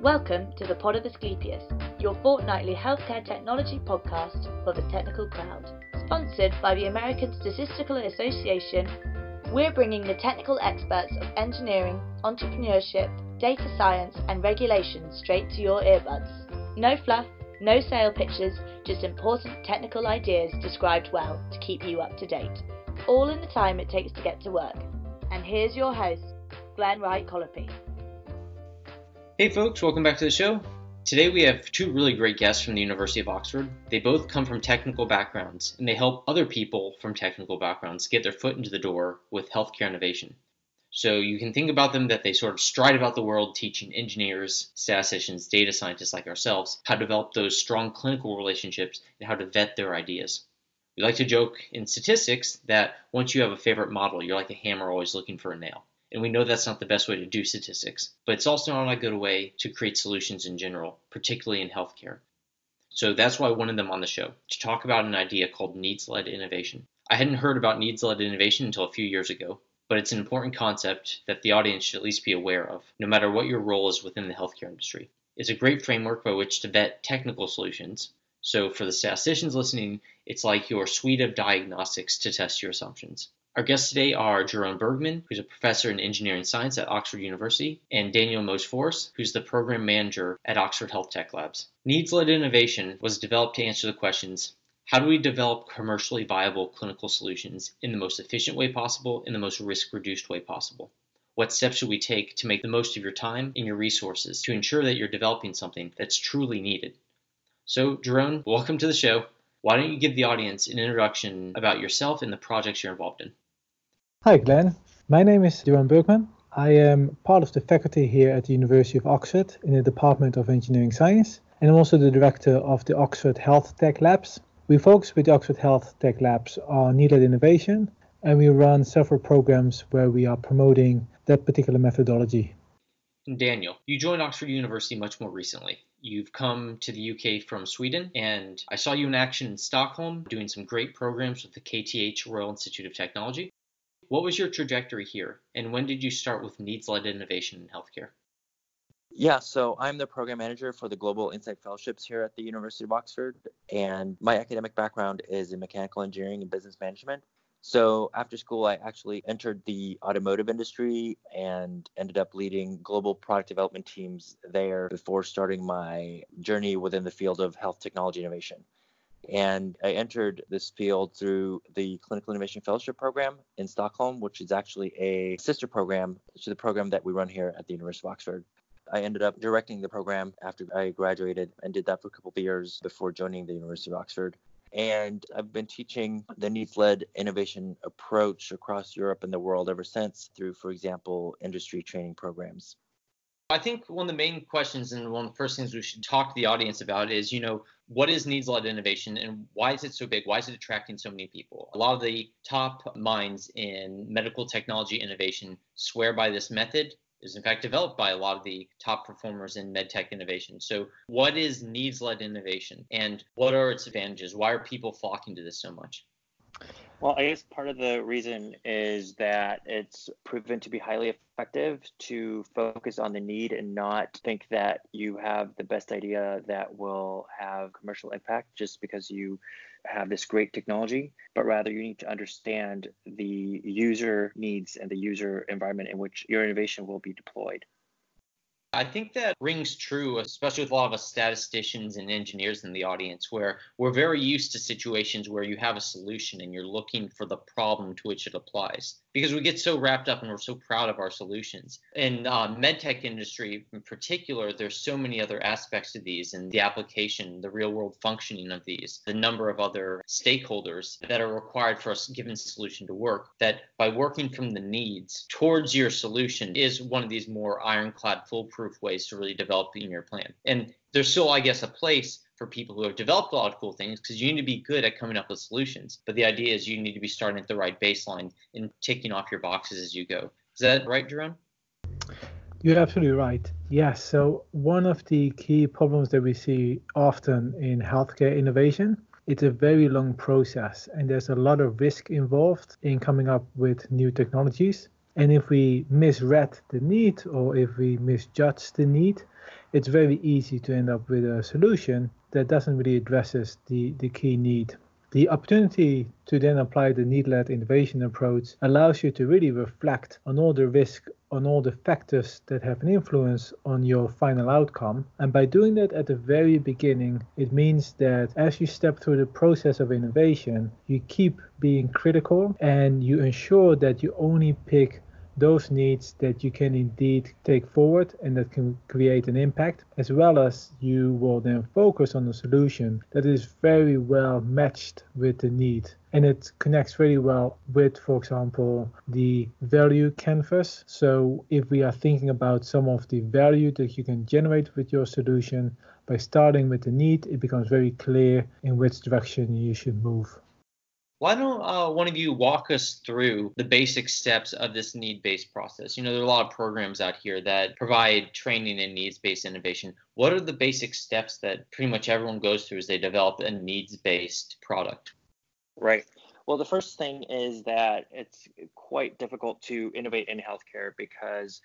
Welcome to the Pod of Asclepius, your fortnightly healthcare technology podcast for the technical crowd. Sponsored by the American Statistical Association, we're bringing the technical experts of engineering, entrepreneurship, data science, and regulation straight to your earbuds. No fluff, no sale pitches, just important technical ideas described well to keep you up to date. All in the time it takes to get to work. And here's your host, Glen Wright Colopy. Hey folks, welcome back to the show. Today we have two really great guests from the University of Oxford. They both come from technical backgrounds and they help other people from technical backgrounds get their foot into the door with healthcare innovation. So you can think about them that they sort of stride about the world teaching engineers, statisticians, data scientists like ourselves how to develop those strong clinical relationships and how to vet their ideas. We like to joke in statistics that once you have a favorite model, you're like a hammer always looking for a nail. And we know that's not the best way to do statistics, but it's also not a good way to create solutions in general, particularly in healthcare. So that's why I wanted them on the show to talk about an idea called needs led innovation. I hadn't heard about needs led innovation until a few years ago, but it's an important concept that the audience should at least be aware of, no matter what your role is within the healthcare industry. It's a great framework by which to vet technical solutions. So for the statisticians listening, it's like your suite of diagnostics to test your assumptions. Our guests today are Jerome Bergmann, who's a professor in engineering science at Oxford University, and Daniel Mose-Forrest, who's the program manager at Oxford Health Tech Labs. Needs led innovation was developed to answer the questions how do we develop commercially viable clinical solutions in the most efficient way possible, in the most risk reduced way possible? What steps should we take to make the most of your time and your resources to ensure that you're developing something that's truly needed? So, Jerome, welcome to the show. Why don't you give the audience an introduction about yourself and the projects you're involved in? Hi, Glen. My name is Jerome Bergmann. I am part of the faculty here at the University of Oxford in the Department of Engineering Science, and I'm also the director of the Oxford Health Tech Labs. We focus with the Oxford Health Tech Labs on need-led innovation, and we run several programs where we are promoting that particular methodology. Daniel, you joined Oxford University much more recently. You've come to the UK from Sweden, and I saw you in action in Stockholm doing some great programs with the KTH Royal Institute of Technology. What was your trajectory here, and when did you start with needs led innovation in healthcare? Yeah, so I'm the program manager for the Global Insight Fellowships here at the University of Oxford, and my academic background is in mechanical engineering and business management. So after school, I actually entered the automotive industry and ended up leading global product development teams there before starting my journey within the field of health technology innovation. And I entered this field through the Clinical Innovation Fellowship Program in Stockholm, which is actually a sister program to the program that we run here at the University of Oxford. I ended up directing the program after I graduated and did that for a couple of years before joining the University of Oxford. And I've been teaching the needs led innovation approach across Europe and the world ever since through, for example, industry training programs. I think one of the main questions and one of the first things we should talk to the audience about is, you know, what is needs led innovation and why is it so big? Why is it attracting so many people? A lot of the top minds in medical technology innovation swear by this method. Is in fact developed by a lot of the top performers in medtech innovation. So, what is needs led innovation and what are its advantages? Why are people flocking to this so much? Well, I guess part of the reason is that it's proven to be highly effective to focus on the need and not think that you have the best idea that will have commercial impact just because you have this great technology, but rather you need to understand the user needs and the user environment in which your innovation will be deployed. I think that rings true, especially with a lot of us statisticians and engineers in the audience, where we're very used to situations where you have a solution and you're looking for the problem to which it applies. Because we get so wrapped up and we're so proud of our solutions. In uh, medtech industry in particular, there's so many other aspects to these and the application, the real world functioning of these, the number of other stakeholders that are required for a given solution to work, that by working from the needs towards your solution is one of these more ironclad foolproof ways to really develop in your plan. And there's still, I guess, a place for people who have developed a lot of cool things because you need to be good at coming up with solutions. But the idea is you need to be starting at the right baseline and ticking off your boxes as you go. Is that right, Jerome? You're absolutely right. Yes. So one of the key problems that we see often in healthcare innovation, it's a very long process and there's a lot of risk involved in coming up with new technologies And if we misread the need or if we misjudge the need, it's very easy to end up with a solution that doesn't really addresses the, the key need. The opportunity to then apply the need-led innovation approach allows you to really reflect on all the risk, on all the factors that have an influence on your final outcome. And by doing that at the very beginning, it means that as you step through the process of innovation, you keep being critical and you ensure that you only pick those needs that you can indeed take forward and that can create an impact, as well as you will then focus on a solution that is very well matched with the need. And it connects very well with, for example, the value canvas. So, if we are thinking about some of the value that you can generate with your solution, by starting with the need, it becomes very clear in which direction you should move. Why don't uh, one of you walk us through the basic steps of this need based process? You know, there are a lot of programs out here that provide training in needs based innovation. What are the basic steps that pretty much everyone goes through as they develop a needs based product? Right. Well, the first thing is that it's quite difficult to innovate in healthcare because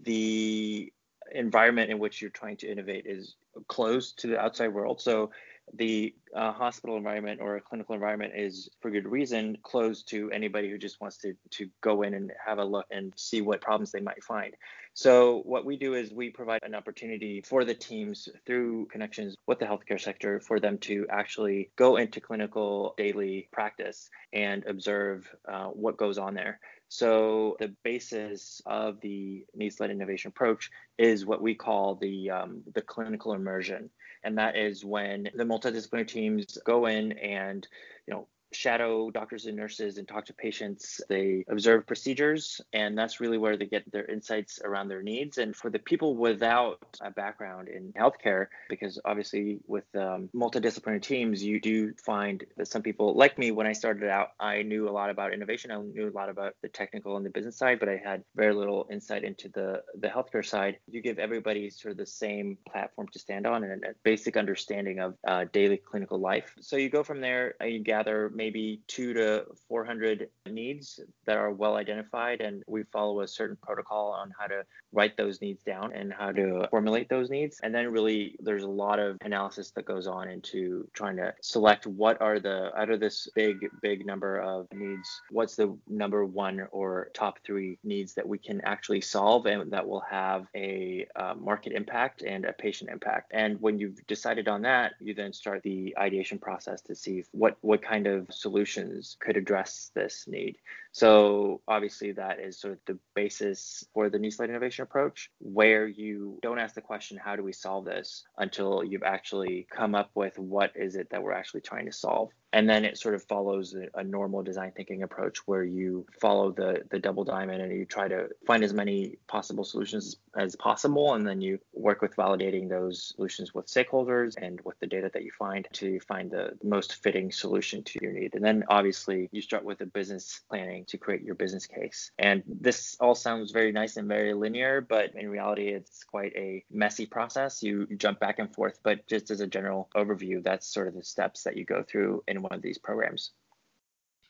the environment in which you're trying to innovate is closed to the outside world. So the uh, hospital environment or a clinical environment is, for good reason, closed to anybody who just wants to, to go in and have a look and see what problems they might find. So, what we do is we provide an opportunity for the teams through connections with the healthcare sector for them to actually go into clinical daily practice and observe uh, what goes on there. So the basis of the needs-led innovation approach is what we call the um, the clinical immersion, and that is when the multidisciplinary teams go in and you know shadow doctors and nurses and talk to patients. They observe procedures, and that's really where they get their insights around their needs. And for the people without a background in healthcare, because obviously with um, multidisciplinary teams, you do find that some people, like me, when I started out, I knew a lot about innovation. I knew a lot about the technical and the business side, but I had very little insight into the, the healthcare side. You give everybody sort of the same platform to stand on and a basic understanding of uh, daily clinical life. So you go from there, and you gather maybe two to 400 needs that are well identified, and we follow a certain protocol on how to write those needs down and how to formulate those needs. And then really, there's a lot of analysis that goes on into trying to select what are the out of this big, big number of needs, what's the number one or top three needs that we can actually solve and that will have a uh, market impact and a patient impact. And when you've decided on that, you then start the ideation process to see what what kind of solutions could address this need. So obviously that is sort of the basis for the needs-led innovation approach, where you don't ask the question, how do we solve this, until you've actually come up with what is it that we're actually trying to solve and then it sort of follows a, normal design thinking approach where you follow the the double diamond and you try to find as many possible solutions as possible and then you work with validating those solutions with stakeholders and with the data that you find to find the most fitting solution to your and then obviously you start with the business planning to create your business case. And this all sounds very nice and very linear but in reality it's quite a messy process. You jump back and forth but just as a general overview that's sort of the steps that you go through in one of these programs.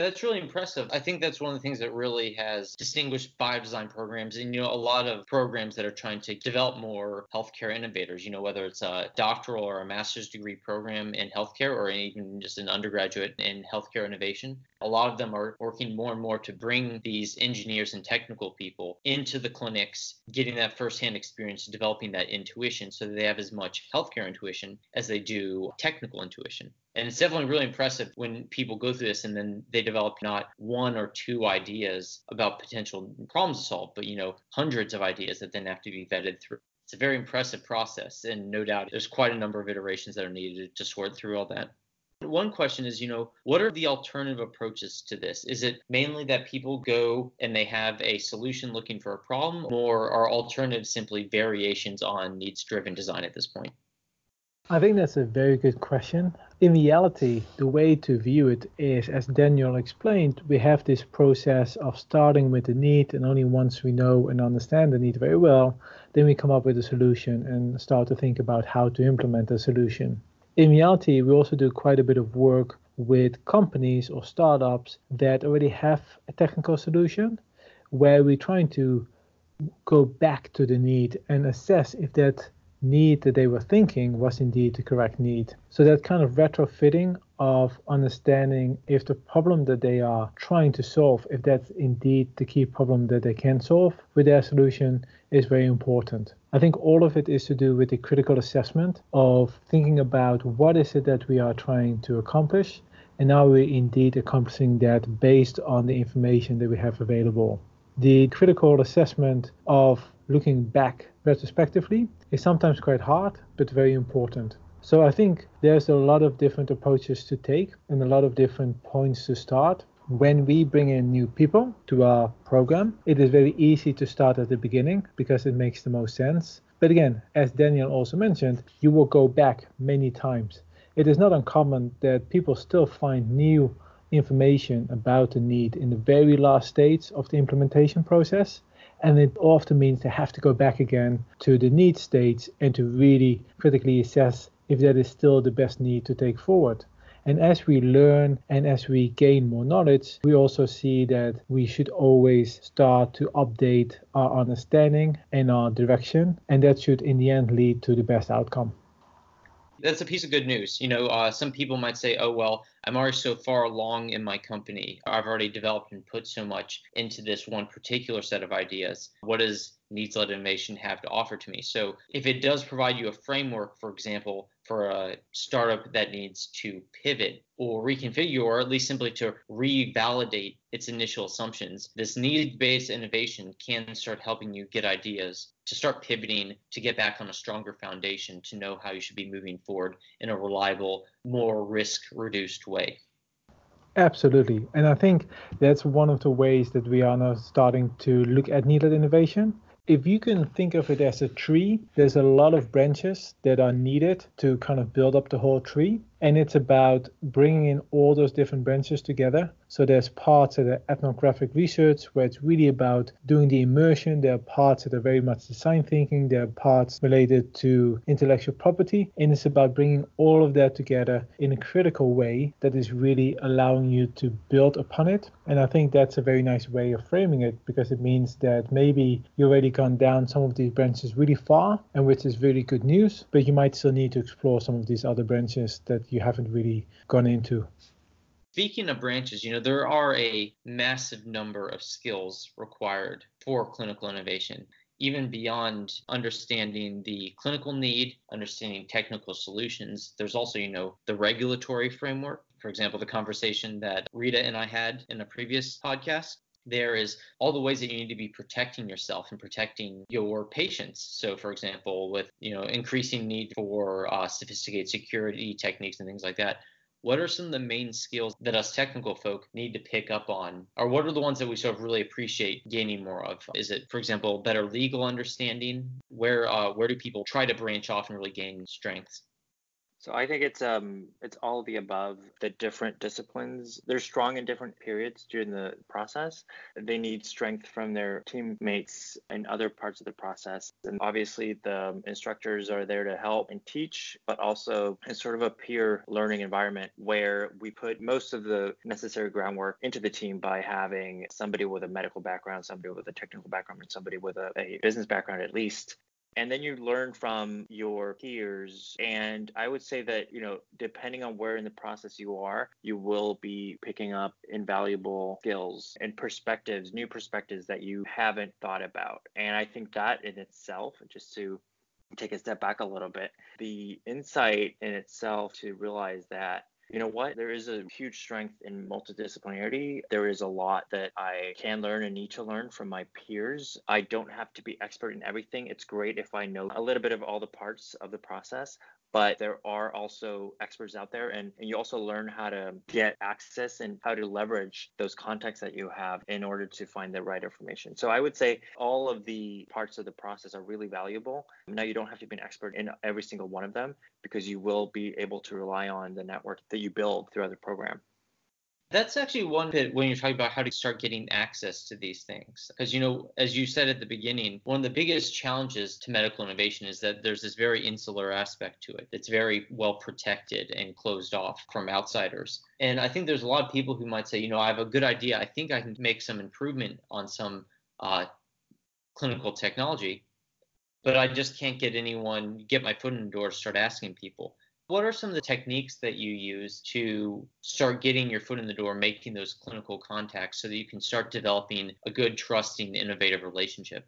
That's really impressive. I think that's one of the things that really has distinguished biodesign programs and, you know, a lot of programs that are trying to develop more healthcare innovators, you know, whether it's a doctoral or a master's degree program in healthcare or even just an undergraduate in healthcare innovation. A lot of them are working more and more to bring these engineers and technical people into the clinics, getting that firsthand experience, developing that intuition so that they have as much healthcare intuition as they do technical intuition. And it's definitely really impressive when people go through this and then they develop not one or two ideas about potential problems to solve, but you know, hundreds of ideas that then have to be vetted through. It's a very impressive process, and no doubt there's quite a number of iterations that are needed to sort through all that. One question is, you know, what are the alternative approaches to this? Is it mainly that people go and they have a solution looking for a problem, or are alternatives simply variations on needs driven design at this point? I think that's a very good question. In reality, the way to view it is, as Daniel explained, we have this process of starting with the need, and only once we know and understand the need very well, then we come up with a solution and start to think about how to implement the solution. In reality, we also do quite a bit of work with companies or startups that already have a technical solution where we're trying to go back to the need and assess if that need that they were thinking was indeed the correct need. So that kind of retrofitting of understanding if the problem that they are trying to solve, if that's indeed the key problem that they can solve with their solution, is very important. I think all of it is to do with the critical assessment of thinking about what is it that we are trying to accomplish and are we indeed accomplishing that based on the information that we have available. The critical assessment of looking back retrospectively is sometimes quite hard but very important. So I think there's a lot of different approaches to take and a lot of different points to start. When we bring in new people to our program, it is very easy to start at the beginning because it makes the most sense. But again, as Daniel also mentioned, you will go back many times. It is not uncommon that people still find new information about the need in the very last stage of the implementation process. And it often means they have to go back again to the need stage and to really critically assess if that is still the best need to take forward. And as we learn and as we gain more knowledge, we also see that we should always start to update our understanding and our direction. And that should, in the end, lead to the best outcome. That's a piece of good news. You know, uh, some people might say, oh, well, I'm already so far along in my company. I've already developed and put so much into this one particular set of ideas. What does needs led innovation have to offer to me? So, if it does provide you a framework, for example, for a startup that needs to pivot or reconfigure, or at least simply to revalidate its initial assumptions, this need based innovation can start helping you get ideas to start pivoting to get back on a stronger foundation to know how you should be moving forward in a reliable, more risk reduced way. Absolutely. And I think that's one of the ways that we are now starting to look at need-led innovation if you can think of it as a tree, there's a lot of branches that are needed to kind of build up the whole tree. And it's about bringing in all those different branches together so there's parts of the ethnographic research where it's really about doing the immersion. There are parts that are very much design thinking. There are parts related to intellectual property. And it's about bringing all of that together in a critical way that is really allowing you to build upon it. And I think that's a very nice way of framing it because it means that maybe you've already gone down some of these branches really far, and which is really good news, but you might still need to explore some of these other branches that you haven't really gone into. Speaking of branches, you know, there are a massive number of skills required for clinical innovation, even beyond understanding the clinical need, understanding technical solutions. There's also, you know, the regulatory framework. For example, the conversation that Rita and I had in a previous podcast there is all the ways that you need to be protecting yourself and protecting your patients. So, for example, with you know increasing need for uh, sophisticated security techniques and things like that, what are some of the main skills that us technical folk need to pick up on? Or what are the ones that we sort of really appreciate gaining more of? Is it for example better legal understanding? Where uh, where do people try to branch off and really gain strengths so I think it's um it's all the above. The different disciplines they're strong in different periods during the process. They need strength from their teammates in other parts of the process. And obviously the instructors are there to help and teach, but also it's sort of a peer learning environment where we put most of the necessary groundwork into the team by having somebody with a medical background, somebody with a technical background, and somebody with a, a business background at least and then you learn from your peers. And i would say that you know depending on where in the process you are you will be picking up invaluable skills and perspectives new perspectives that you haven't thought about. And i think that in itself just to take a step back a little bit the insight in itself to realize that you know what? There is a huge strength in multidisciplinarity. There is a lot that I can learn and need to learn from my peers. I don't have to be expert in everything. It's great if I know a little bit of all the parts of the process, but there are also experts out there and, and, you also learn how to get access and how to leverage those contacts that you have in order to find the right information. So i would say all of the parts of the process are really valuable. Now you don't have to be an expert in every single one of them because you will be able to rely on the network that you build throughout the program that's actually one bit when you're talking about how to start getting access to these things. Because, you know, as you said at the beginning, one of the biggest challenges to medical innovation is that there's this very insular aspect to it. It's very well protected and closed off from outsiders. And I think there's a lot of people who might say, you know, I have a good idea. I think I can make some improvement on some uh, clinical technology, but I just can't get anyone get my foot in the door start asking people. What are some of the techniques that you use to start getting your foot in the door, making those clinical contacts so that you can start developing a good, trusting, innovative relationship?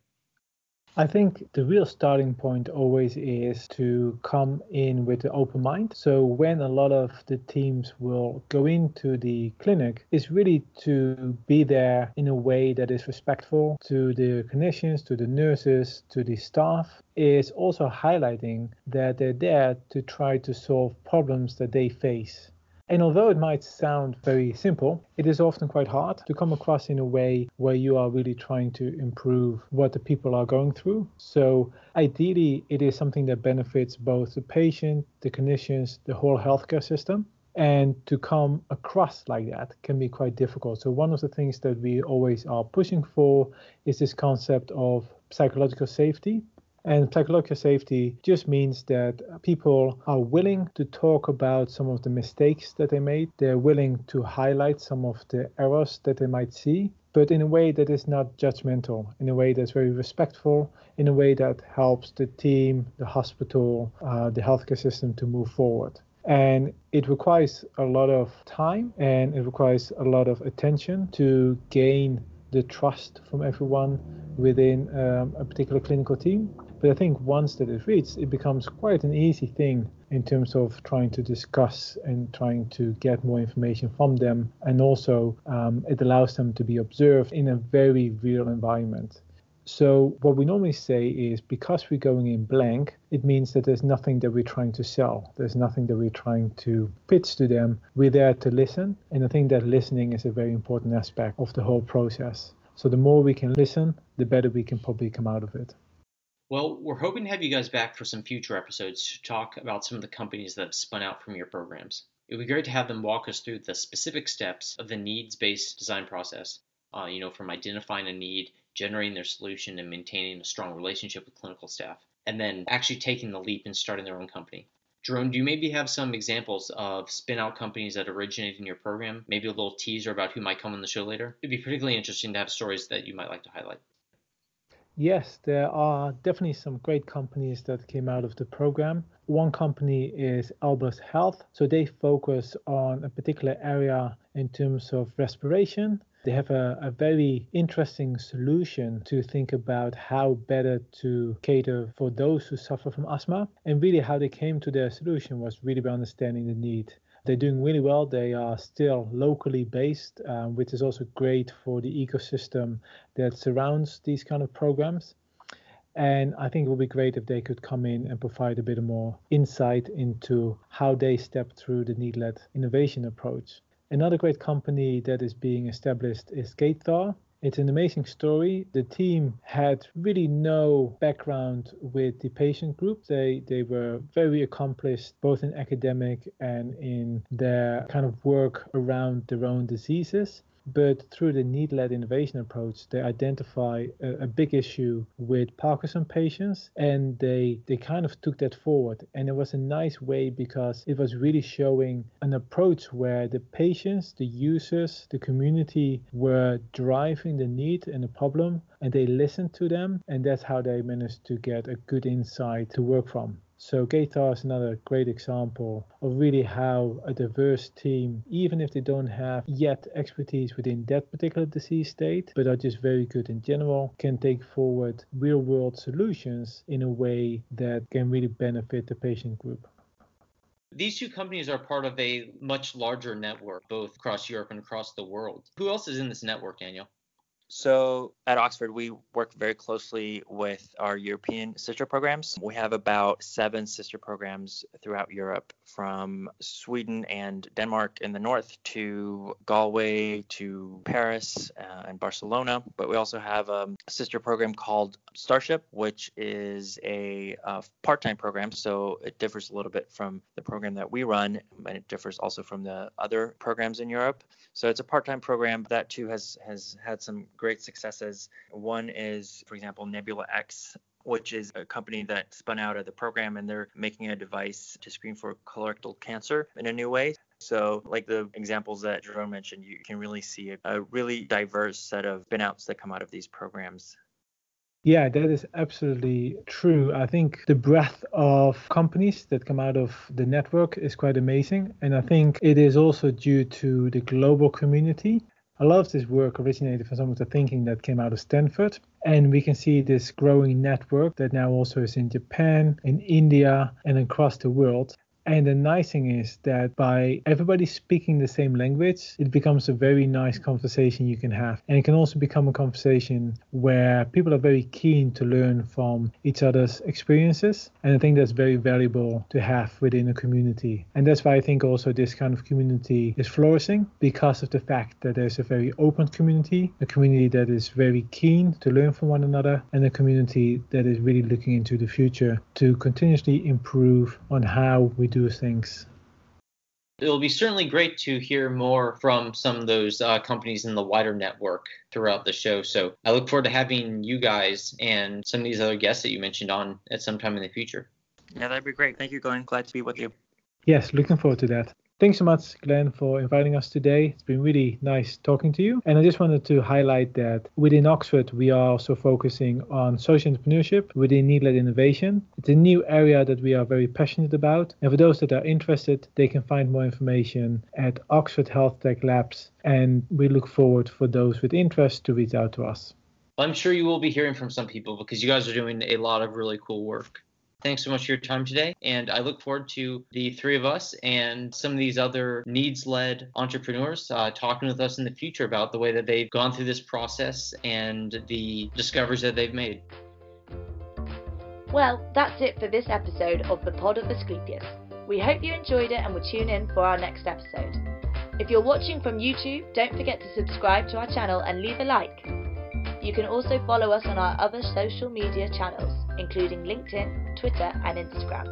I think the real starting point always is to come in with an open mind. So when a lot of the teams will go into the clinic, is really to be there in a way that is respectful to the clinicians, to the nurses, to the staff, is also highlighting that they're there to try to solve problems that they face. And although it might sound very simple, it is often quite hard to come across in a way where you are really trying to improve what the people are going through. So, ideally, it is something that benefits both the patient, the clinicians, the whole healthcare system. And to come across like that can be quite difficult. So, one of the things that we always are pushing for is this concept of psychological safety. And psychological safety just means that people are willing to talk about some of the mistakes that they made. They're willing to highlight some of the errors that they might see, but in a way that is not judgmental, in a way that's very respectful, in a way that helps the team, the hospital, uh, the healthcare system to move forward. And it requires a lot of time and it requires a lot of attention to gain the trust from everyone within um, a particular clinical team. But I think once that is reached, it becomes quite an easy thing in terms of trying to discuss and trying to get more information from them. And also, um, it allows them to be observed in a very real environment. So, what we normally say is because we're going in blank, it means that there's nothing that we're trying to sell. There's nothing that we're trying to pitch to them. We're there to listen. And I think that listening is a very important aspect of the whole process. So, the more we can listen, the better we can probably come out of it. Well, we're hoping to have you guys back for some future episodes to talk about some of the companies that have spun out from your programs. It would be great to have them walk us through the specific steps of the needs based design process, uh, you know, from identifying a need, generating their solution, and maintaining a strong relationship with clinical staff, and then actually taking the leap and starting their own company. Jerome, do you maybe have some examples of spin out companies that originated in your program? Maybe a little teaser about who might come on the show later? It'd be particularly interesting to have stories that you might like to highlight. Yes, there are definitely some great companies that came out of the program. One company is Albus Health. So they focus on a particular area in terms of respiration. They have a, a very interesting solution to think about how better to cater for those who suffer from asthma. And really, how they came to their solution was really by understanding the need they're doing really well. They are still locally based, um, which is also great for the ecosystem that surrounds these kind of programs. And I think it would be great if they could come in and provide a bit more insight into how they step through the need led innovation approach. Another great company that is being established is GaitQ. It's an amazing story. The team had really no background with the patient group. They they were very accomplished both in academic and in their kind of work around their own diseases. But through the need led innovation approach, they identify a, a, big issue with Parkinson patients and they, they kind of took that forward. And it was a nice way because it was really showing an approach where the patients, the users, the community were driving the need and the problem and they listened to them. And that's how they managed to get a good insight to work from. So GaitQ is another great example of really how a diverse team, even if they don't have yet expertise within that particular disease state, but are just very good in general, can take forward real world solutions in a way that can really benefit the patient group. These two companies are part of a much larger network, both across Europe and across the world. Who else is in this network, Daniel? So at Oxford, we work very closely with our European sister programs. We have about seven sister programs throughout Europe, from Sweden and Denmark in the north to Galway to Paris uh, and Barcelona. But we also have a sister program called Starship, which is a uh, part time program. So it differs a little bit from the program that we run, and it differs also from the other programs in Europe. So it's a part time program that too has, has had some great successes. One is, for example, Nebula X, which is a company that spun out of the program and they're making a device to screen for colorectal cancer in a new way. So, like the examples that Jerome mentioned, you can really see a, a really diverse set of spinouts that come out of these programs. Yeah, that is absolutely true. I think the breadth of companies that come out of the network is quite amazing. And I think it is also due to the global community. A lot of this work originated from some of the thinking that came out of Stanford. And we can see this growing network that now also is in Japan, in India, and across the world. And the nice thing is that by everybody speaking the same language, it becomes a very nice conversation you can have. And it can also become a conversation where people are very keen to learn from each other's experiences. And I think that's very valuable to have within a community. And that's why I think also this kind of community is flourishing because of the fact that there's a very open community, a community that is very keen to learn from one another, and a community that is really looking into the future to continuously improve on how we do things. It'll be certainly great to hear more from some of those uh, companies in the wider network throughout the show. So I look forward to having you guys and some of these other guests that you mentioned on at some time in the future. Yeah, that'd be great. Thank you, Glen. Glad to be with you. Yes, looking forward to that. Thanks so much, Glen, for inviting us today. It's been really nice talking to you. And I just wanted to highlight that within Oxford, we are also focusing on social entrepreneurship within need led innovation. It's a new area that we are very passionate about. And for those that are interested, they can find more information at Oxford Health Tech Labs. And we look forward for those with interest to reach out to us. I'm sure you will be hearing from some people because you guys are doing a lot of really cool work. Thanks so much for your time today. And I look forward to the three of us and some of these other needs led entrepreneurs uh, talking with us in the future about the way that they've gone through this process and the discoveries that they've made. Well, that's it for this episode of the Pod of Asclepius. We hope you enjoyed it and will tune in for our next episode. If you're watching from YouTube, don't forget to subscribe to our channel and leave a like. You can also follow us on our other social media channels, including LinkedIn, Twitter, and Instagram.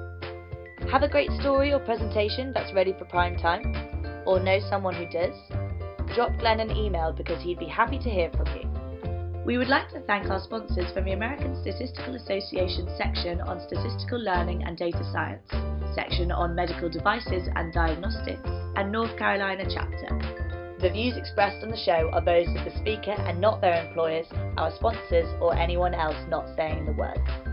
Have a great story or presentation that's ready for prime time? Or know someone who does? Drop Glen an email because he'd be happy to hear from you. We would like to thank our sponsors from the American Statistical Association section on Statistical Learning and Data Science, section on Medical Devices and Diagnostics, and North Carolina chapter. The views expressed on the show are those of the speaker and not their employers, our sponsors, or anyone else not saying the words.